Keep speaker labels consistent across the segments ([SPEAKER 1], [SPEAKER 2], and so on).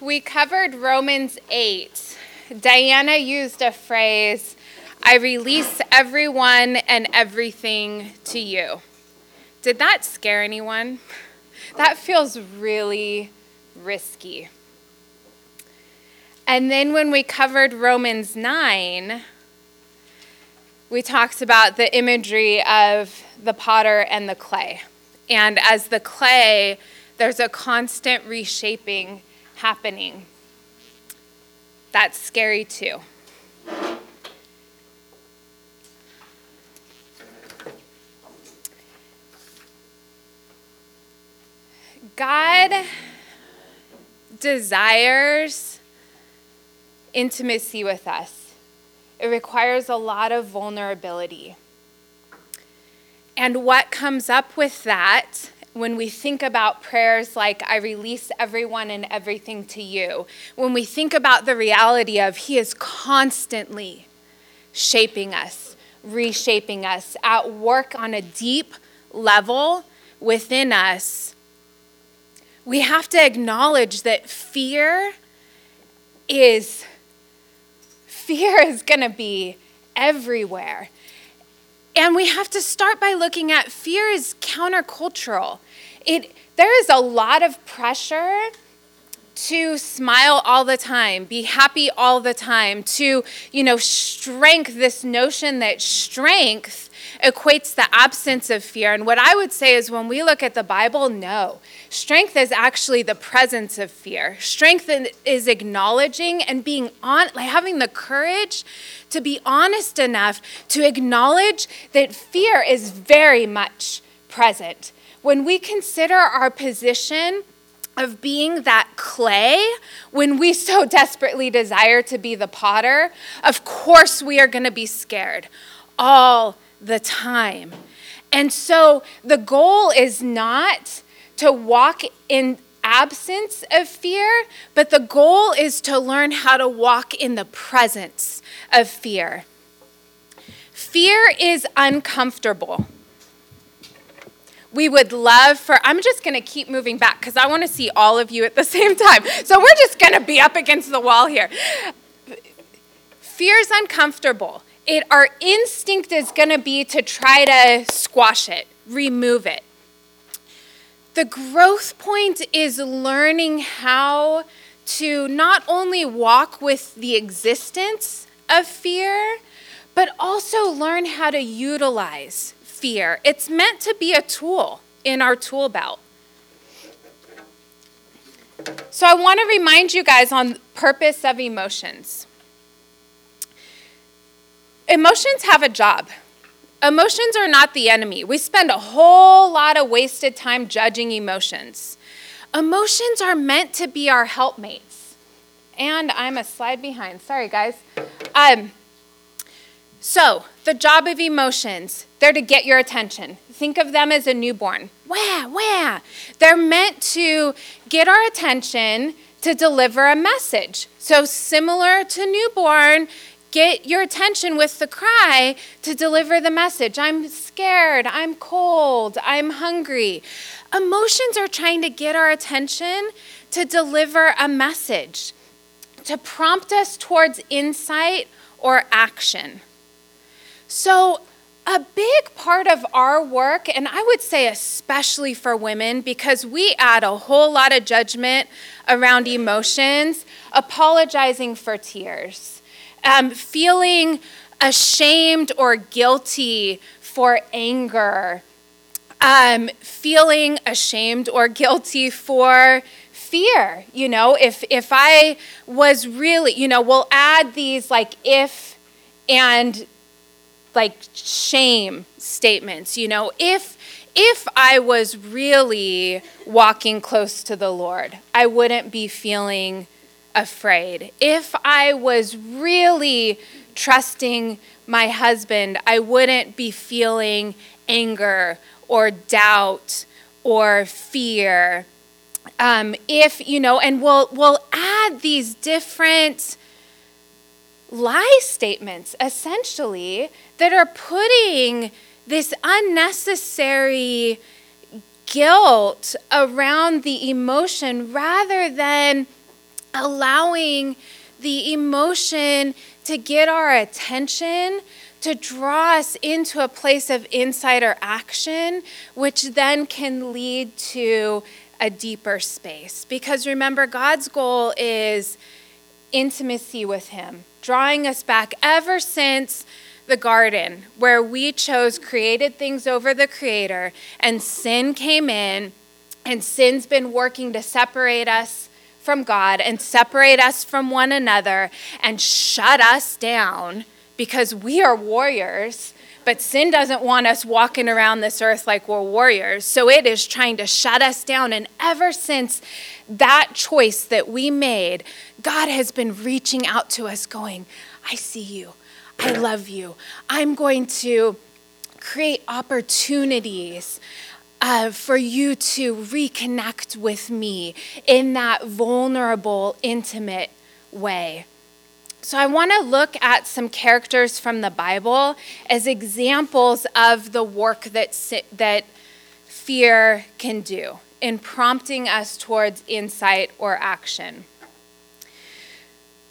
[SPEAKER 1] We covered Romans 8. Diana used a phrase, I release everyone and everything to you. Did that scare anyone? That feels really risky. And then when we covered Romans 9, we talked about the imagery of the potter and the clay. And as the clay, there's a constant reshaping happening. That's scary too. God desires intimacy with us. It requires a lot of vulnerability. And what comes up with that when we think about prayers like, I release everyone and everything to you, when we think about the reality of He is constantly shaping us, reshaping us, at work on a deep level within us, we have to acknowledge that fear is fear is going to be everywhere. And we have to start by looking at fear is countercultural. It, there is a lot of pressure to smile all the time, be happy all the time, to, you know, strength, this notion that strength equates the absence of fear. And what I would say is when we look at the Bible, no. Strength is actually the presence of fear. Strength is acknowledging and being on, like having the courage to be honest enough to acknowledge that fear is very much present. When we consider our position, of being that clay when we so desperately desire to be the potter, of course we are going to be scared all the time. And so the goal is not to walk in absence of fear, but the goal is to learn how to walk in the presence of fear. Fear is uncomfortable. We would love for, I'm just to keep moving back because I want to see all of you at the same time. So we're just to be up against the wall here. Fear is uncomfortable it, our instinct is going to be to try to squash it, remove it. The growth point is learning how to not only walk with the existence of fear, but also learn how to utilize fear. It's meant to be a tool in our tool belt. So I want to remind you guys on purpose of emotions. Emotions have a job. Emotions are not the enemy. We spend a whole lot of wasted time judging emotions. Emotions are meant to be our helpmates. And I'm a slide behind. Sorry, guys. Um, so, the job of emotions, they're to get your attention. Think of them as a newborn. Wah, wah. They're meant to get our attention to deliver a message. So, similar to newborn, get your attention with the cry to deliver the message. I'm scared, I'm cold, I'm hungry. Emotions are trying to get our attention to deliver a message, to prompt us towards insight or action. So, a big part of our work, and I would say especially for women, because we add a whole lot of judgment around emotions, apologizing for tears um, feeling ashamed or guilty for anger, um, feeling ashamed or guilty for fear. You know, if if I was really, you know, we'll add these like if and like shame statements. You know, if if I was really walking close to the Lord, I wouldn't be feeling afraid. If I was really trusting my husband, I wouldn't be feeling anger or doubt or fear. Um, if, you know, and we'll, we'll add these different lie statements essentially that are putting this unnecessary guilt around the emotion rather than allowing the emotion to get our attention, to draw us into a place of insider action, which then can lead to a deeper space. Because remember, God's goal is intimacy with Him, drawing us back ever since the garden, where we chose created things over the Creator, and sin came in, and sin's been working to separate us from God and separate us from one another and shut us down because we are warriors. But sin doesn't want us walking around this earth like we're warriors. So it is trying to shut us down. And ever since that choice that we made, God has been reaching out to us, going, I see you. I love you. I'm going to create opportunities uh, for you to reconnect with me in that vulnerable, intimate way. So, I want to look at some characters from the Bible as examples of the work that, that fear can do in prompting us towards insight or action.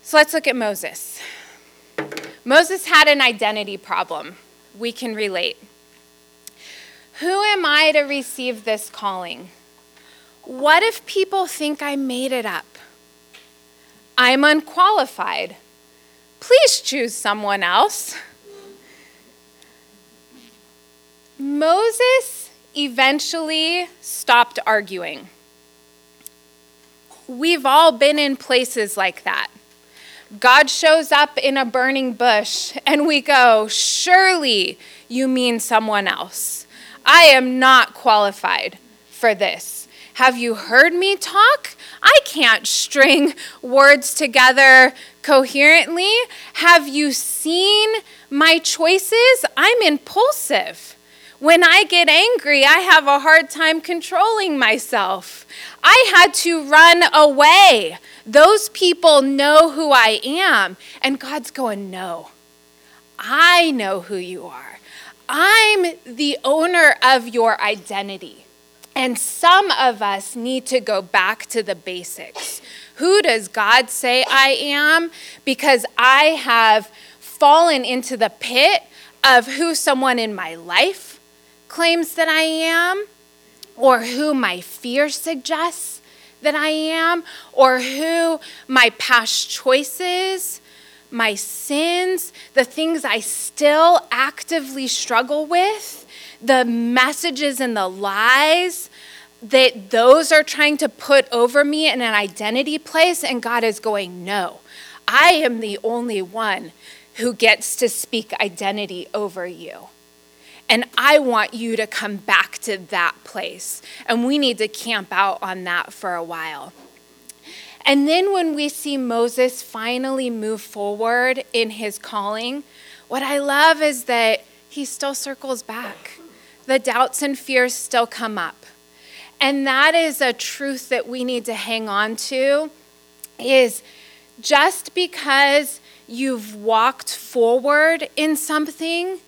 [SPEAKER 1] So, let's look at Moses. Moses had an identity problem. We can relate. Who am I to receive this calling? What if people think I made it up? I'm unqualified. Please choose someone else. Moses eventually stopped arguing. We've all been in places like that. God shows up in a burning bush, and we go, Surely you mean someone else. I am not qualified for this. Have you heard me talk? I can't string words together coherently. Have you seen my choices? I'm impulsive. When I get angry, I have a hard time controlling myself. I had to run away. Those people know who I am. And God's going, No, I know who you are. I'm the owner of your identity. And some of us need to go back to the basics. Who does God say I am? Because I have fallen into the pit of who someone in my life claims that I am, or who my fear suggests that I am, or who my past choices my sins, the things I still actively struggle with, the messages and the lies that those are trying to put over me in an identity place, and God is going, No, I am the only one who gets to speak identity over you. And I want you to come back to that place. And we need to camp out on that for a while. And then when we see Moses finally move forward in his calling, what I love is that he still circles back. The doubts and fears still come up. And that is a truth that we need to hang on to is just because you've walked forward in something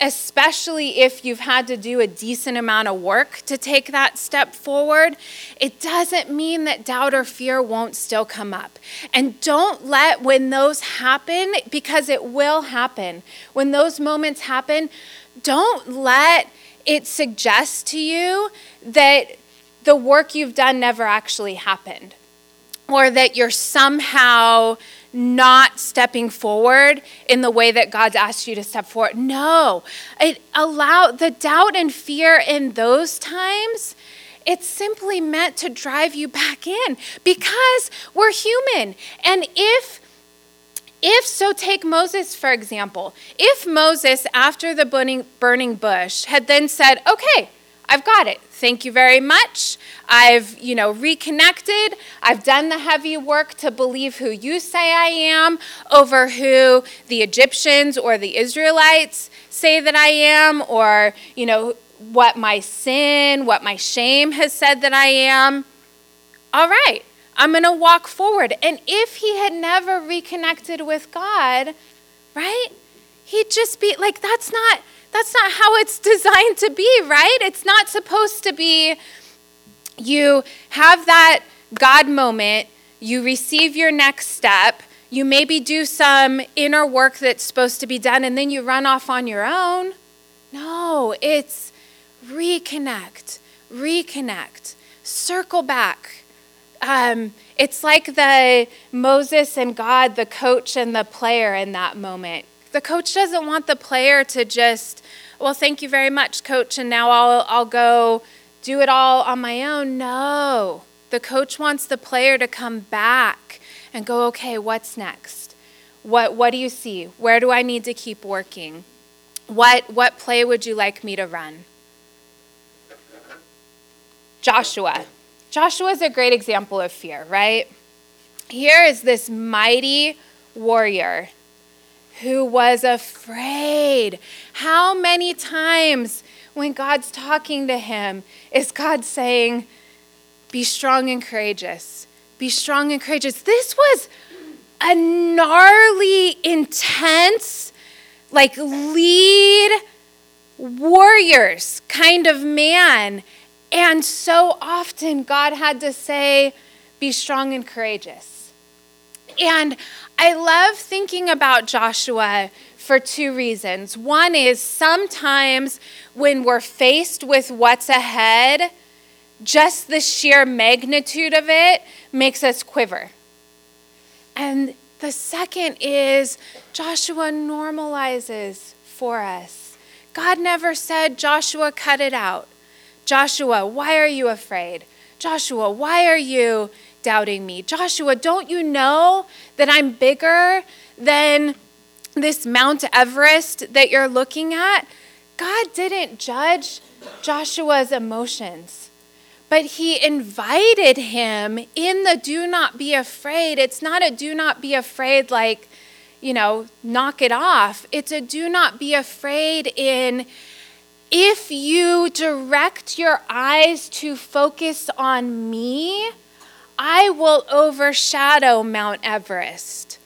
[SPEAKER 1] especially if you've had to do a decent amount of work to take that step forward, it doesn't mean that doubt or fear won't still come up. And don't let when those happen, because it will happen, when those moments happen, don't let it suggest to you that the work you've done never actually happened or that you're somehow not stepping forward in the way that God's asked you to step forward. No, it allow the doubt and fear in those times. It's simply meant to drive you back in because we're human. And if if so take Moses for example. If Moses after the burning burning bush had then said, "Okay, I've got it. Thank you very much. I've, you know, reconnected. I've done the heavy work to believe who you say I am over who the Egyptians or the Israelites say that I am or, you know, what my sin, what my shame has said that I am. All right. I'm going to walk forward. And if he had never reconnected with God, right? He'd just be like that's not that's not how it's designed to be, right? It's not supposed to be you have that God moment, you receive your next step, you maybe do some inner work that's supposed to be done, and then you run off on your own. No, it's reconnect, reconnect, circle back. Um, it's like the Moses and God, the coach and the player in that moment. The coach doesn't want the player to just, well, thank you very much, coach, and now I'll, I'll go do it all on my own. No. The coach wants the player to come back and go, okay, what's next? What, what do you see? Where do I need to keep working? What, what play would you like me to run? Joshua. Joshua is a great example of fear, right? Here is this mighty warrior who was afraid. How many times when God's talking to him is God saying, Be strong and courageous? Be strong and courageous. This was a gnarly, intense, like lead warriors kind of man. And so often God had to say, Be strong and courageous. And I love thinking about Joshua for two reasons. One is sometimes when we're faced with what's ahead, just the sheer magnitude of it makes us quiver. And the second is Joshua normalizes for us. God never said, Joshua, cut it out. Joshua, why are you afraid? Joshua, why are you doubting me? Joshua, don't you know that I'm bigger than this Mount Everest that you're looking at? God didn't judge Joshua's emotions, but he invited him in the do not be afraid. It's not a do not be afraid like, you know, knock it off. It's a do not be afraid in if you direct your eyes to focus on me, I will overshadow Mount Everest.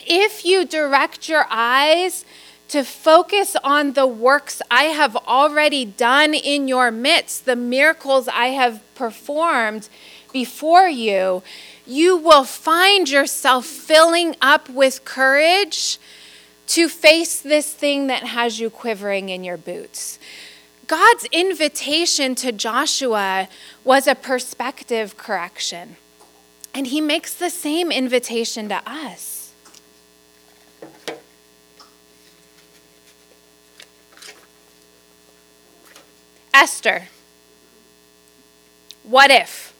[SPEAKER 1] If you direct your eyes to focus on the works I have already done in your midst, the miracles I have performed before you, you will find yourself filling up with courage to face this thing that has you quivering in your boots. God's invitation to Joshua was a perspective correction. And he makes the same invitation to us. Esther, what if?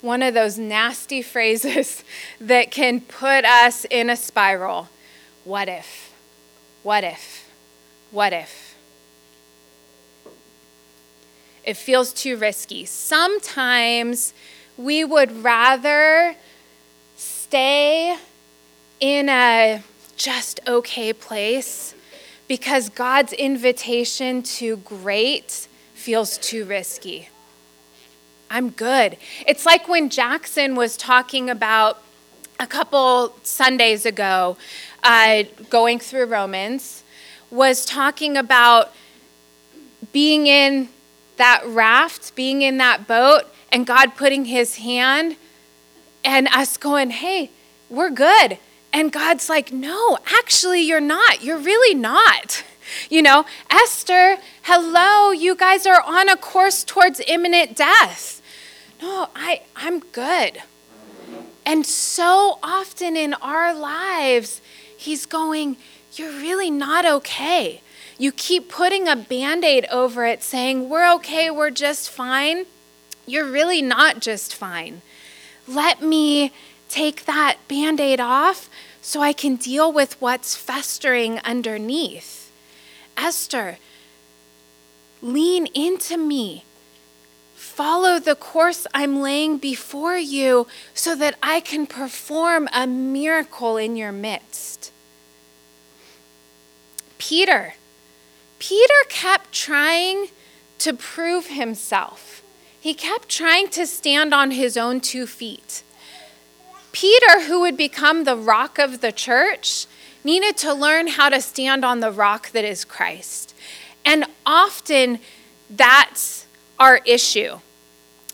[SPEAKER 1] One of those nasty phrases that can put us in a spiral. What if? What if? What if? It feels too risky. Sometimes we would rather stay in a just okay place because God's invitation to great feels too risky. I'm good. It's like when Jackson was talking about a couple Sundays ago uh, going through Romans, was talking about being in that raft, being in that boat, and God putting his hand and us going, hey, we're good. And God's like, no, actually, you're not. You're really not. You know, Esther, hello, you guys are on a course towards imminent death. No, I, I'm good. And so often in our lives, He's going, You're really not okay. You keep putting a band aid over it, saying, We're okay, we're just fine. You're really not just fine. Let me take that band aid off so I can deal with what's festering underneath. Esther, lean into me. Follow the course I'm laying before you so that I can perform a miracle in your midst. Peter, Peter kept trying to prove himself. He kept trying to stand on his own two feet. Peter, who would become the rock of the church, needed to learn how to stand on the rock that is Christ. And often that's our issue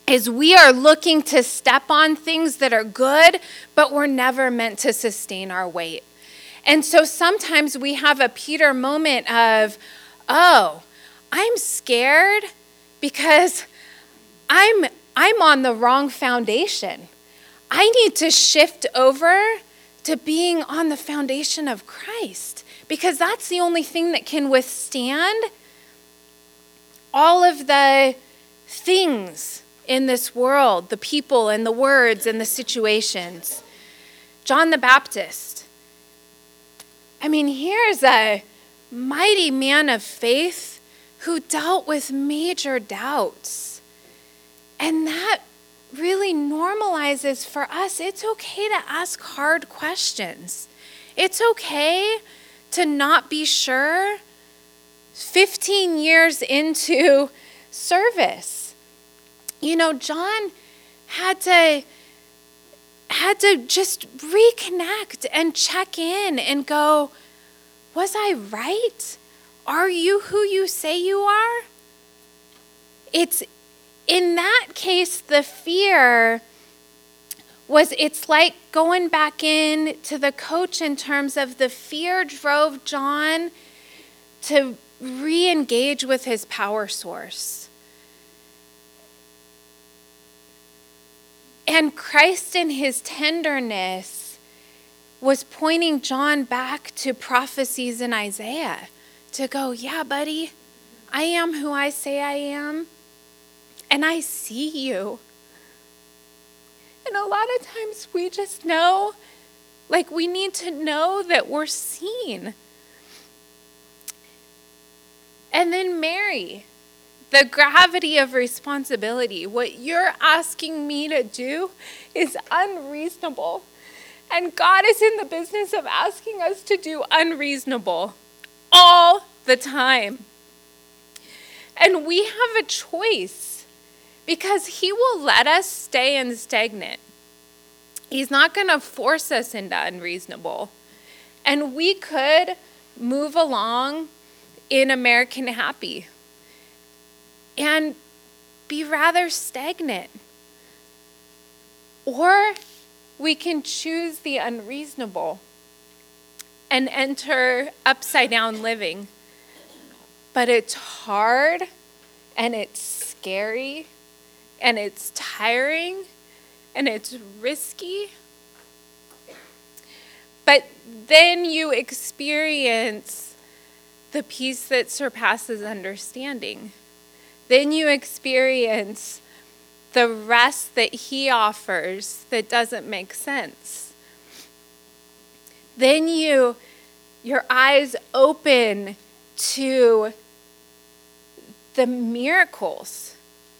[SPEAKER 1] is we are looking to step on things that are good, but we're never meant to sustain our weight. And so sometimes we have a Peter moment of, oh, I'm scared because I'm I'm on the wrong foundation. I need to shift over to being on the foundation of Christ because that's the only thing that can withstand all of the things in this world the people and the words and the situations. John the Baptist. I mean, here's a mighty man of faith who dealt with major doubts. And that really normalizes for us it's okay to ask hard questions. It's okay to not be sure 15 years into service. You know, John had to had to just reconnect and check in and go, was I right? Are you who you say you are? It's in that case the fear was it's like going back in to the coach in terms of the fear drove John to re engage with his power source. And Christ, in his tenderness, was pointing John back to prophecies in Isaiah to go, Yeah, buddy, I am who I say I am, and I see you. And a lot of times we just know, like, we need to know that we're seen. And then Mary, the gravity of responsibility. What you're asking me to do is unreasonable. And God is in the business of asking us to do unreasonable all the time. And we have a choice because He will let us stay in stagnant. He's not going to force us into unreasonable. And we could move along in American Happy and be rather stagnant. Or we can choose the unreasonable and enter upside down living. But it's hard and it's scary and it's tiring and it's risky. But then you experience the peace that surpasses understanding. Then you experience the rest that He offers that doesn't make sense. Then you, your eyes open to the miracles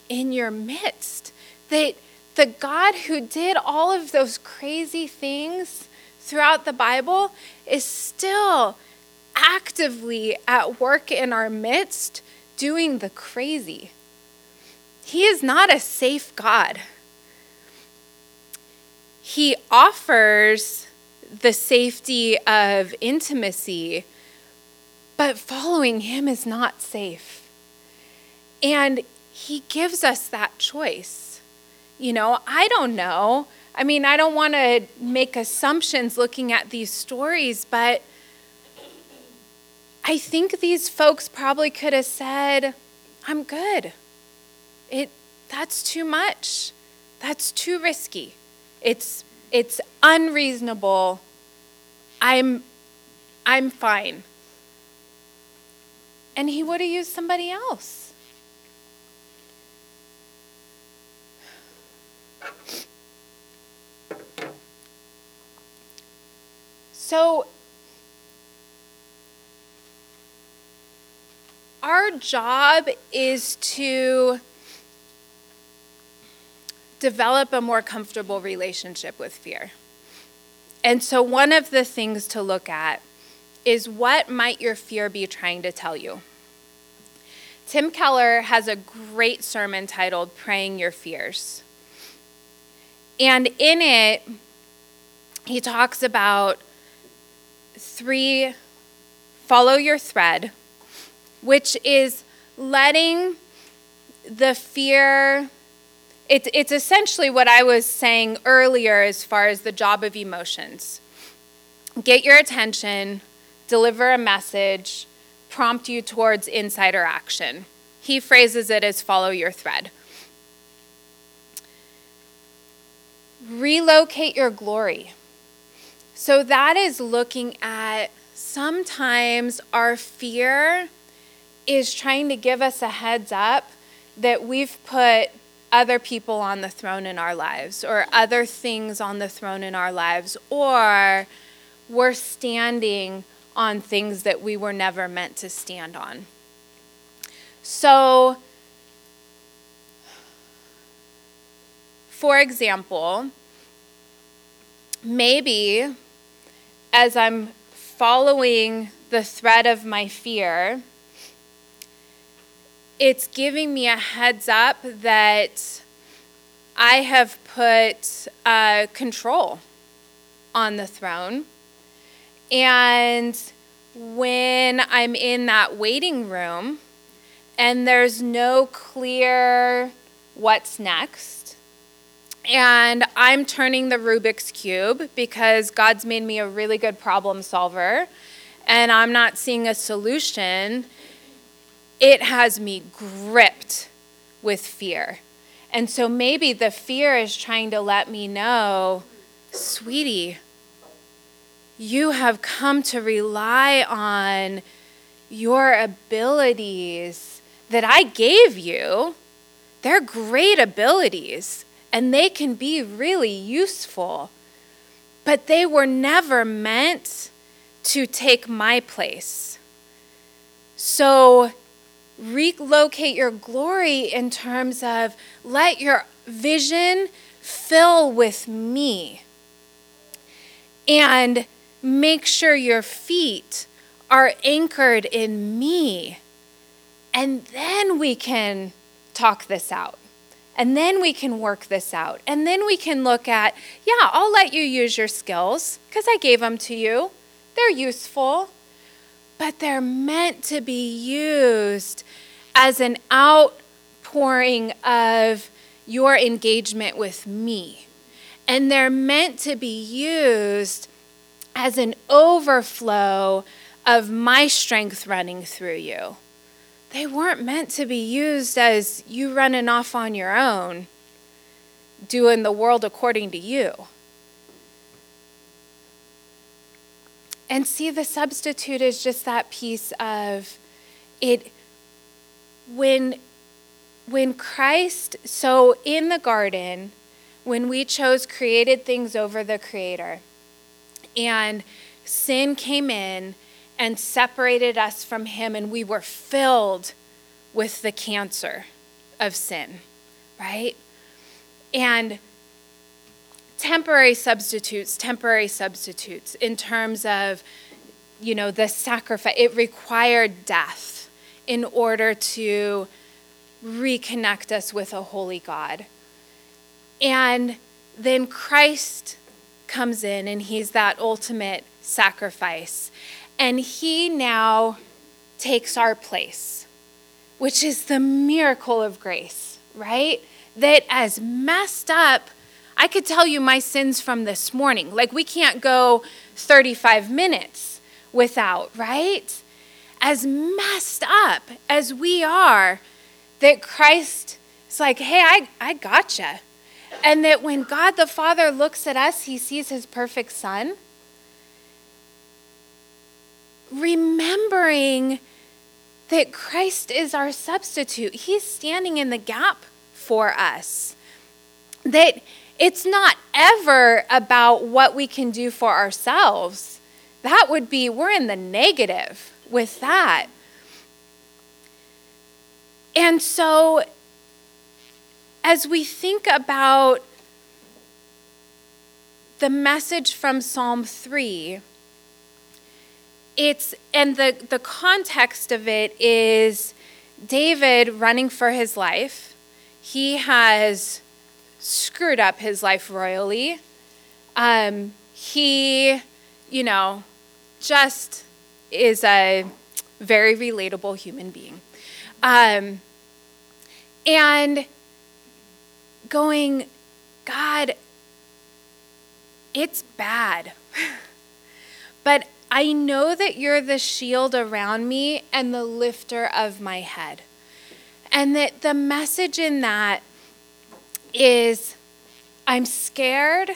[SPEAKER 1] in your midst. That the God who did all of those crazy things throughout the Bible is still actively at work in our midst doing the crazy. He is not a safe God. He offers the safety of intimacy, but following him is not safe. And he gives us that choice. You know, I don't know. I mean, I don't want to make assumptions looking at these stories, but I think these folks probably could have said, I'm good. It that's too much. That's too risky. It's it's unreasonable. I'm I'm fine. And he would have used somebody else. So, our job is to develop a more comfortable relationship with fear. And so, one of the things to look at is what might your fear be trying to tell you? Tim Keller has a great sermon titled Praying Your Fears. And in it, he talks about three follow your thread, which is letting the fear It's, it's essentially what I was saying earlier as far as the job of emotions get your attention, deliver a message, prompt you towards insider action. He phrases it as follow your thread. Relocate your glory. So that is looking at sometimes our fear is trying to give us a heads up that we've put other people on the throne in our lives or other things on the throne in our lives or we're standing on things that we were never meant to stand on. So, for example, maybe as I'm following the thread of my fear, it's giving me a heads up that I have put uh, control on the throne. And when I'm in that waiting room and there's no clear what's next, and I'm turning the Rubik's Cube because God's made me a really good problem solver and I'm not seeing a solution, it has me gripped with fear. And so maybe the fear is trying to let me know, sweetie, you have come to rely on your abilities that I gave you. They're great abilities and they can be really useful, but they were never meant to take my place. So, relocate your glory in terms of let your vision fill with me. And make sure your feet are anchored in me. And then we can talk this out. And then we can work this out. And then we can look at, yeah, I'll let you use your skills because I gave them to you. They're useful, but they're meant to be used as an outpouring of your engagement with me. And they're meant to be used as an overflow of my strength running through you. They weren't meant to be used as you running off on your own, doing the world according to you. And see, the substitute is just that piece of it when when Christ so in the garden when we chose created things over the creator and sin came in and separated us from Him, and we were filled with the cancer of sin, right? And temporary substitutes, temporary substitutes in terms of, you know, the sacrifice. It required death in order to reconnect us with a holy God. And then Christ comes in and he's that ultimate sacrifice. And he now takes our place, which is the miracle of grace, right? That as messed up, I could tell you my sins from this morning. Like we can't go 35 minutes without, right? As messed up as we are, that Christ is like, hey, I, I gotcha. And that when God the Father looks at us, he sees his perfect Son. Remembering that Christ is our substitute, he's standing in the gap for us. That it's not ever about what we can do for ourselves. That would be, we're in the negative with that. And so as we think about the message from Psalm 3, it's and the, the context of it is David running for his life. He has screwed up his life royally. Um, he, you know, just is a very relatable human being. Um, and going, God, it's bad. but I know that you're the shield around me and the lifter of my head. And that the message in that is I'm scared,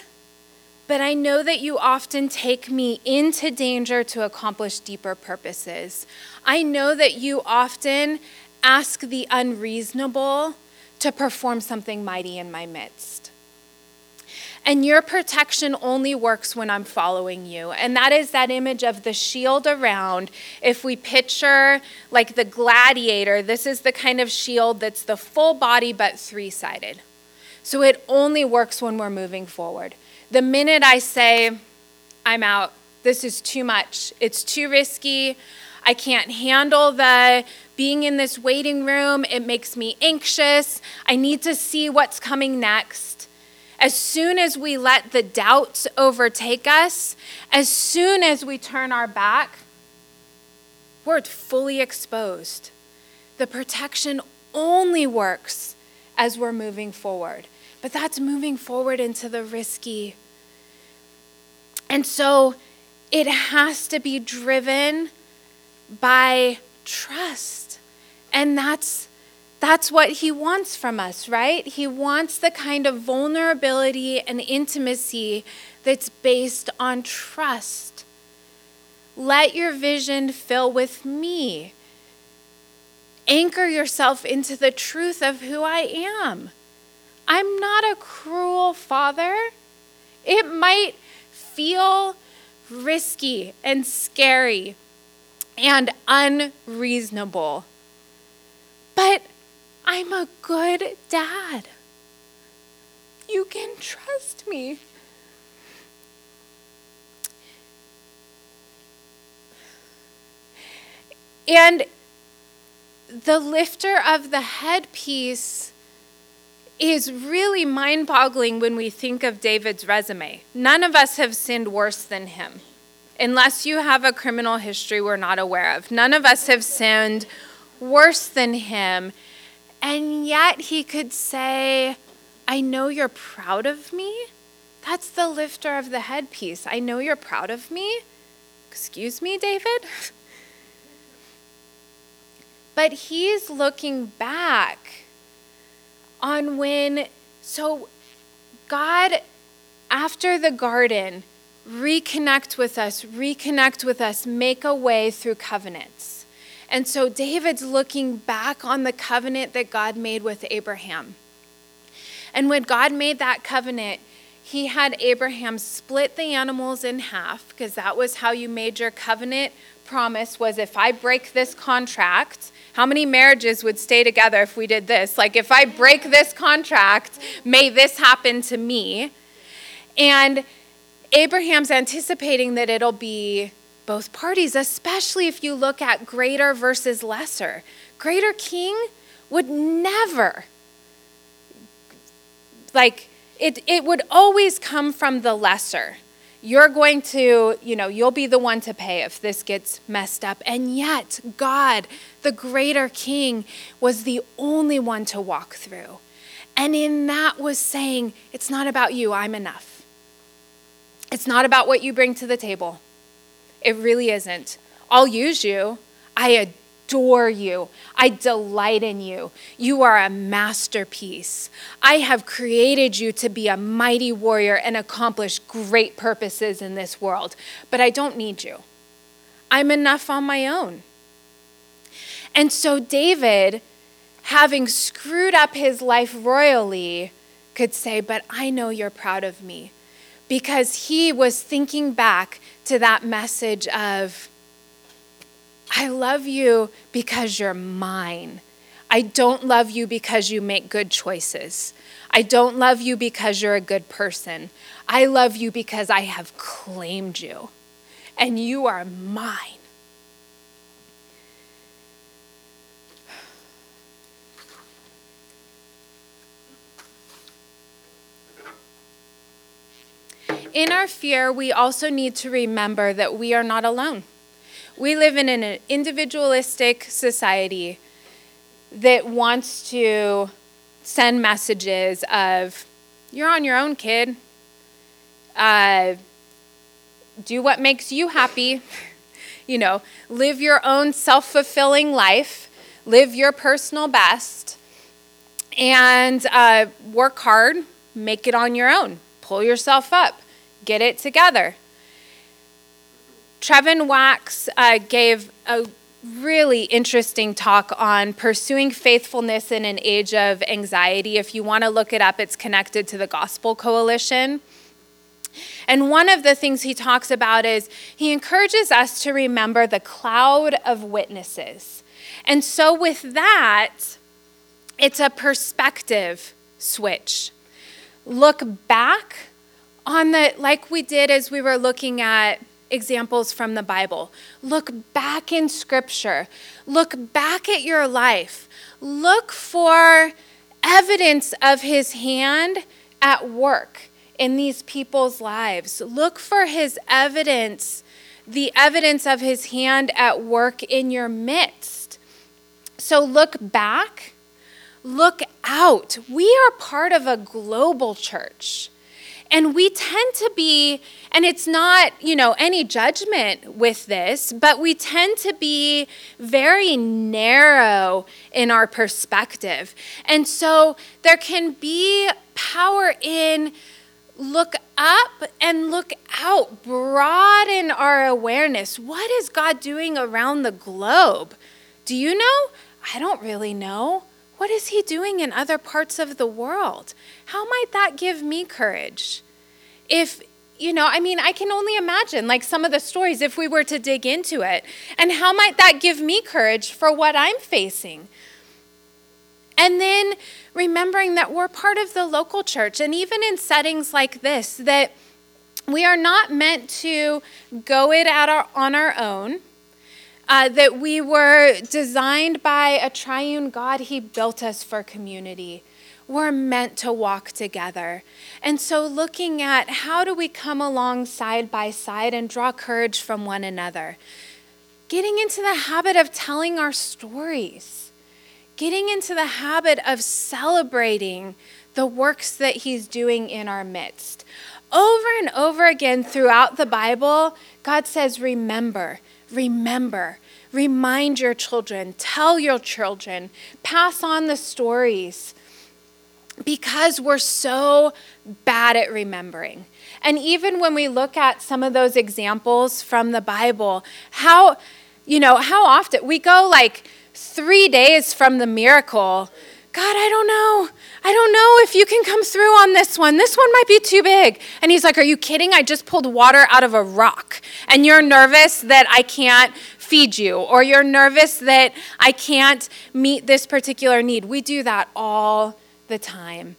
[SPEAKER 1] but I know that you often take me into danger to accomplish deeper purposes. I know that you often ask the unreasonable to perform something mighty in my midst. And your protection only works when I'm following you. And that is that image of the shield around. If we picture like the gladiator, this is the kind of shield that's the full body but three sided. So it only works when we're moving forward. The minute I say, I'm out, this is too much, it's too risky, I can't handle the being in this waiting room, it makes me anxious, I need to see what's coming next. As soon as we let the doubts overtake us, as soon as we turn our back, we're fully exposed. The protection only works as we're moving forward. But that's moving forward into the risky. And so it has to be driven by trust. And that's that's what he wants from us, right? He wants the kind of vulnerability and intimacy that's based on trust. Let your vision fill with me. Anchor yourself into the truth of who I am. I'm not a cruel father. It might feel risky and scary and unreasonable, but I'm a good dad. You can trust me. And the lifter of the headpiece is really mind boggling when we think of David's resume. None of us have sinned worse than him, unless you have a criminal history we're not aware of. None of us have sinned worse than him. And yet he could say, I know you're proud of me. That's the lifter of the headpiece. I know you're proud of me. Excuse me, David? but he's looking back on when, so God, after the garden, reconnect with us, reconnect with us, make a way through covenants. And so David's looking back on the covenant that God made with Abraham. And when God made that covenant, he had Abraham split the animals in half because that was how you made your covenant promise was if I break this contract, how many marriages would stay together if we did this? Like, if I break this contract, may this happen to me. And Abraham's anticipating that it'll be both parties, especially if you look at greater versus lesser. Greater king would never, like, it, it would always come from the lesser you're going to, you know, you'll be the one to pay if this gets messed up. And yet, God, the greater king, was the only one to walk through. And in that was saying, it's not about you, I'm enough. It's not about what you bring to the table. It really isn't. I'll use you. I adore you. I delight in you. You are a masterpiece. I have created you to be a mighty warrior and accomplish great purposes in this world, but I don't need you. I'm enough on my own. And so, David, having screwed up his life royally, could say, But I know you're proud of me. Because he was thinking back to that message of, I love you because you're mine. I don't love you because you make good choices. I don't love you because you're a good person. I love you because I have claimed you and you are mine. In our fear, we also need to remember that we are not alone. We live in an individualistic society that wants to send messages of, you're on your own, kid. Uh, do what makes you happy. you know, live your own self fulfilling life, live your personal best, and uh, work hard, make it on your own, pull yourself up, get it together. Trevin Wax uh, gave a really interesting talk on pursuing faithfulness in an age of anxiety. If you want to look it up, it's connected to the Gospel Coalition. And one of the things he talks about is he encourages us to remember the cloud of witnesses. And so, with that, it's a perspective switch. Look back on the, like we did as we were looking at examples from the Bible. Look back in Scripture. Look back at your life. Look for evidence of His hand at work in these people's lives. Look for His evidence, the evidence of His hand at work in your midst. So look back, look out. We are part of a global church. And we tend to be, and it's not, you know, any judgment with this, but we tend to be very narrow in our perspective. And so there can be power in look up and look out, broaden our awareness. What is God doing around the globe? Do you know? I don't really know. What is he doing in other parts of the world? How might that give me courage? If, you know, I mean, I can only imagine like some of the stories if we were to dig into it. And how might that give me courage for what I'm facing? And then remembering that we're part of the local church, and even in settings like this, that we are not meant to go it on our own uh, that we were designed by a triune God. He built us for community. We're meant to walk together. And so, looking at how do we come along side by side and draw courage from one another, getting into the habit of telling our stories, getting into the habit of celebrating the works that He's doing in our midst. Over and over again throughout the Bible, God says, Remember, remember. Remind your children, tell your children, pass on the stories because we're so bad at remembering. And even when we look at some of those examples from the Bible, how, you know, how often we go like three days from the miracle. God, I don't know. I don't know if you can come through on this one. This one might be too big. And he's like, Are you kidding? I just pulled water out of a rock. And you're nervous that I can't feed you, or you're nervous that I can't meet this particular need. We do that all the time.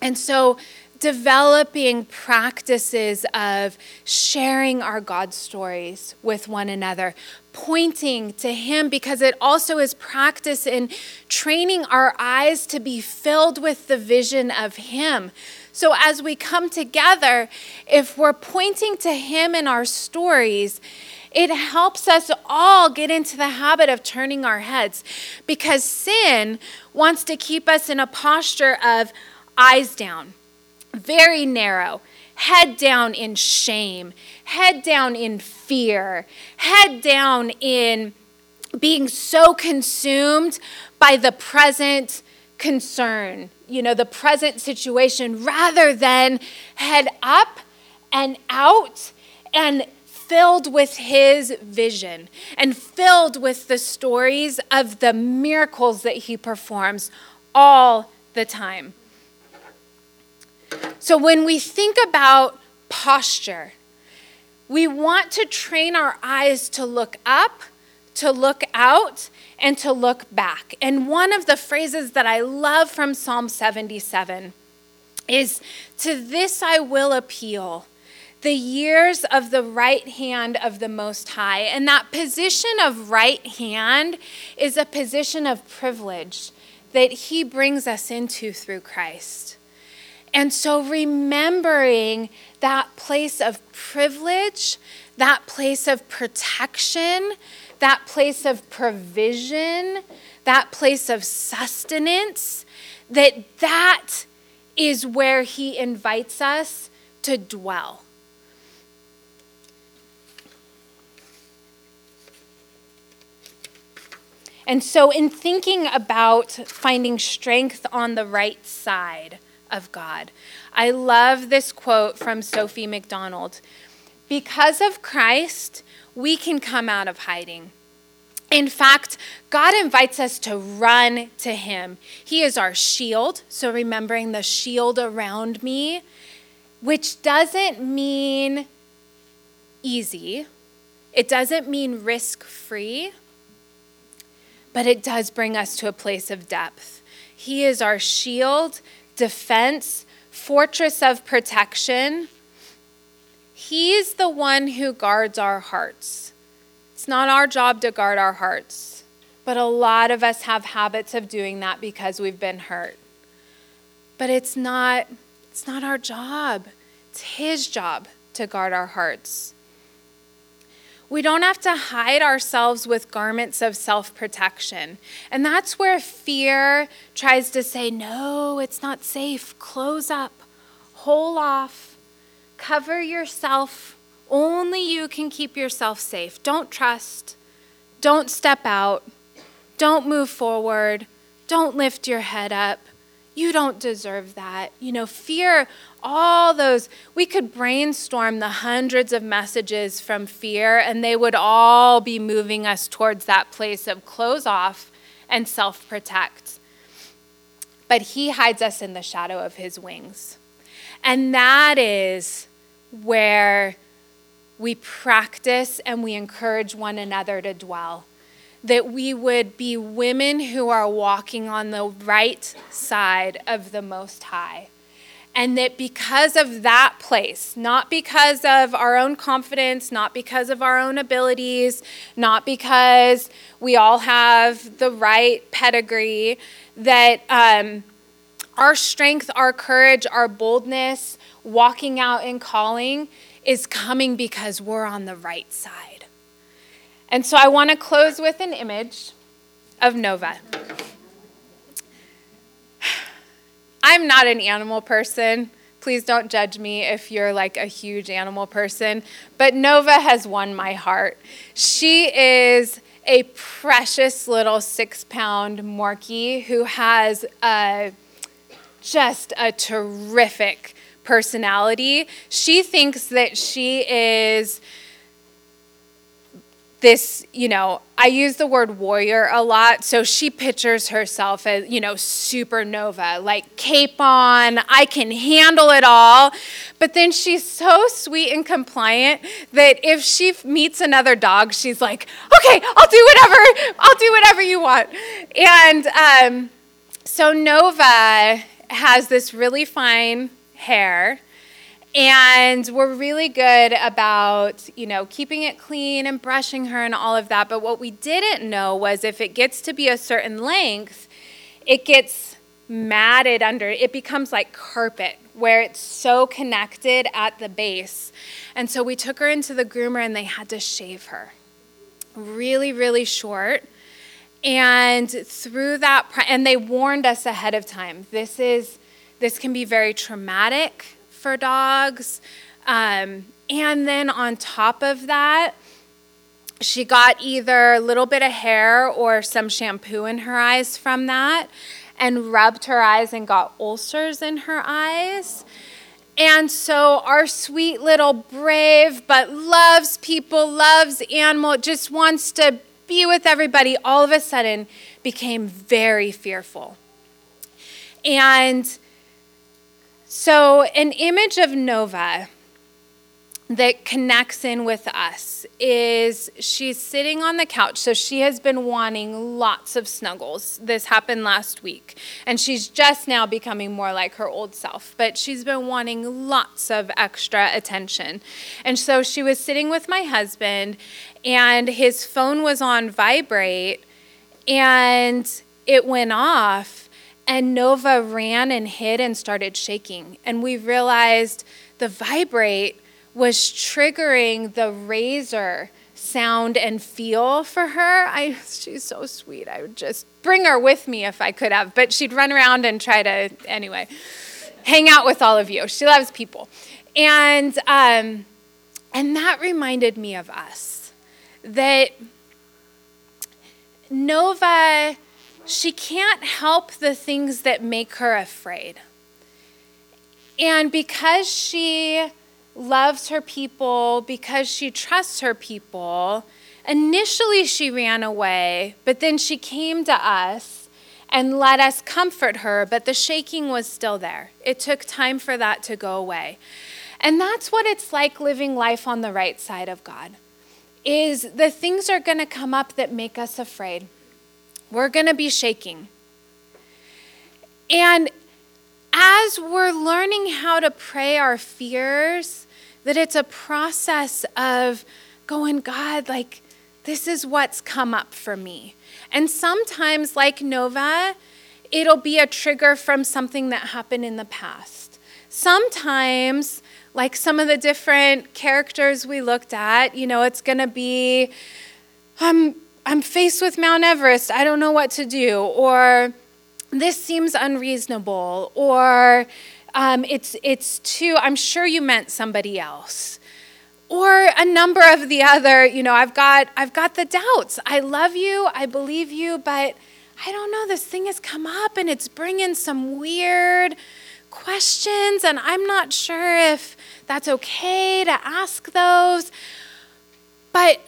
[SPEAKER 1] And so, developing practices of sharing our God stories with one another, pointing to Him, because it also is practice in training our eyes to be filled with the vision of Him. So, as we come together, if we're pointing to Him in our stories, it helps us all get into the habit of turning our heads because sin wants to keep us in a posture of eyes down, very narrow, head down in shame, head down in fear, head down in being so consumed by the present concern, you know, the present situation, rather than head up and out and filled with his vision and filled with the stories of the miracles that he performs all the time. So when we think about posture, we want to train our eyes to look up, to look out, and to look back. And one of the phrases that I love from Psalm 77 is To this I will appeal the years of the right hand of the Most High. And that position of right hand is a position of privilege that He brings us into through Christ. And so, remembering that place of privilege, that place of protection, that place of provision, that place of sustenance, that that is where he invites us to dwell. And so, in thinking about finding strength on the right side of God, I love this quote from Sophie McDonald. Because of Christ, we can come out of hiding. In fact, God invites us to run to Him. He is our shield. So, remembering the shield around me, which doesn't mean easy, it doesn't mean risk free, but it does bring us to a place of depth. He is our shield, defense, fortress of protection. He's the one who guards our hearts. It's not our job to guard our hearts, but a lot of us have habits of doing that because we've been hurt. But it's not it's not our job. It's his job to guard our hearts. We don't have to hide ourselves with garments of self protection. And that's where fear tries to say, no, it's not safe. Close up, hole off, cover yourself. Only you can keep yourself safe. Don't trust. Don't step out. Don't move forward. Don't lift your head up. You don't deserve that. You know, fear all those, we could brainstorm the hundreds of messages from fear, and they would all be moving us towards that place of close off and self protect. But He hides us in the shadow of His wings. And that is where we practice and we encourage one another to dwell. That we would be women who are walking on the right side of the Most High and that because of that place, not because of our own confidence, not because of our own abilities, not because we all have the right pedigree, that um, our strength, our courage, our boldness, walking out in calling is coming because we're on the right side. And so I want to close with an image of Nova. I'm not an animal person. Please don't judge me if you're like a huge animal person. But Nova has won my heart. She is a precious little six pound Morkie who has a, just a terrific personality. She thinks that she is this, you know, I use the word warrior a lot. So she pictures herself as, you know, supernova, like cape on, I can handle it all. But then she's so sweet and compliant that if she meets another dog, she's like, okay, I'll do whatever, I'll do whatever you want. And um, so Nova has this really fine hair and we're really good about, you know, keeping it clean and brushing her and all of that. But what we didn't know was if it gets to be a certain length, it gets matted under. It becomes like carpet where it's so connected at the base. And so we took her into the groomer and they had to shave her really, really short. And through that, and they warned us ahead of time. This is, this can be very traumatic for dogs. Um, and then on top of that, she got either a little bit of hair or some shampoo in her eyes from that and rubbed her eyes and got ulcers in her eyes. And so our sweet little brave but loves people, loves animal, just wants to be with everybody, all of a sudden became very fearful. And so, an image of Nova that connects in with us is she's sitting on the couch. So, she has been wanting lots of snuggles. This happened last week. And she's just now becoming more like her old self, but she's been wanting lots of extra attention. And so, she was sitting with my husband, and his phone was on vibrate, and it went off and Nova ran and hid and started shaking. And we realized the vibrate was triggering the razor sound and feel for her. I, she's so sweet. I would just bring her with me if I could have, but she'd run around and try to, anyway, hang out with all of you. She loves people. And, um, and that reminded me of us that Nova, she can't help the things that make her afraid. And because she loves her people, because she trusts her people, initially she ran away, but then she came to us and let us comfort her, but the shaking was still there. It took time for that to go away. And that's what it's like living life on the right side of God. Is the things are going to come up that make us afraid. We're going to be shaking. And as we're learning how to pray our fears, that it's a process of going, God, like, this is what's come up for me. And sometimes, like Nova, it'll be a trigger from something that happened in the past. Sometimes, like some of the different characters we looked at, you know, it's going to be, I'm, I'm faced with Mount Everest, I don't know what to do, or this seems unreasonable, or um, it's, it's too, I'm sure you meant somebody else. Or a number of the other, you know, I've got, I've got the doubts. I love you, I believe you, but I don't know, this thing has come up and it's bringing some weird questions, and I'm not sure if that's okay to ask those. But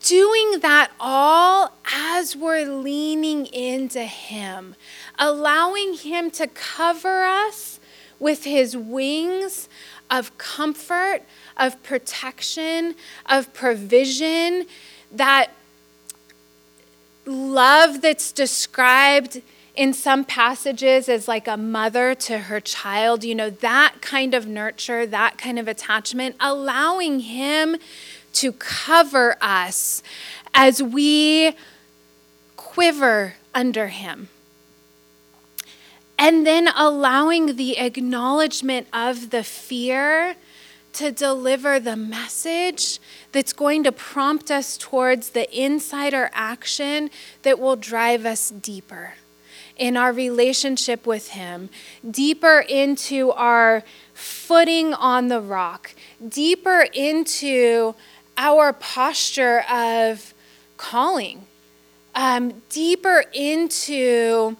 [SPEAKER 1] doing that all as we're leaning into Him, allowing Him to cover us with His wings of comfort, of protection, of provision, that love that's described in some passages as like a mother to her child, you know, that kind of nurture, that kind of attachment, allowing Him to cover us as we quiver under Him. And then allowing the acknowledgement of the fear to deliver the message that's going to prompt us towards the insider action that will drive us deeper in our relationship with Him, deeper into our footing on the rock, deeper into our posture of calling, um, deeper into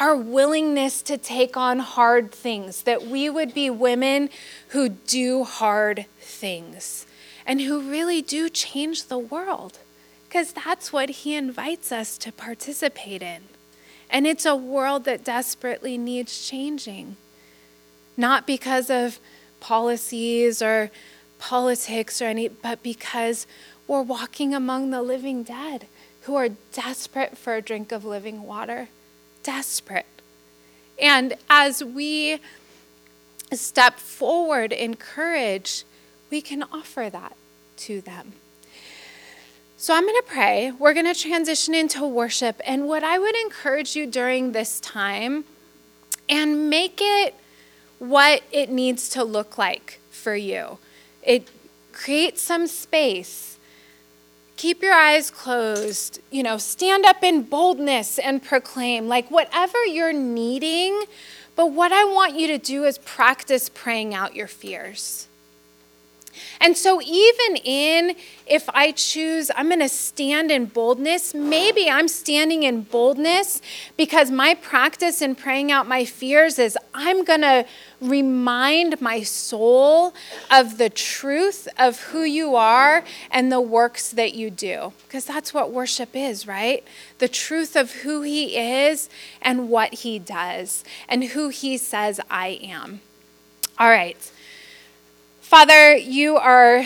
[SPEAKER 1] our willingness to take on hard things, that we would be women who do hard things and who really do change the world, because that's what He invites us to participate in. And it's a world that desperately needs changing, not because of policies or politics or any, but because we're walking among the living dead who are desperate for a drink of living water. Desperate. And as we step forward in courage, we can offer that to them. So I'm going to pray. We're going to transition into worship. And what I would encourage you during this time, and make it what it needs to look like for you. It creates some space. Keep your eyes closed. You know, stand up in boldness and proclaim, like whatever you're needing. But what I want you to do is practice praying out your fears. And so, even in if I choose, I'm going to stand in boldness, maybe I'm standing in boldness because my practice in praying out my fears is I'm going to remind my soul of the truth of who you are and the works that you do. Because that's what worship is, right? The truth of who He is and what He does and who He says I am. All right. Father, you are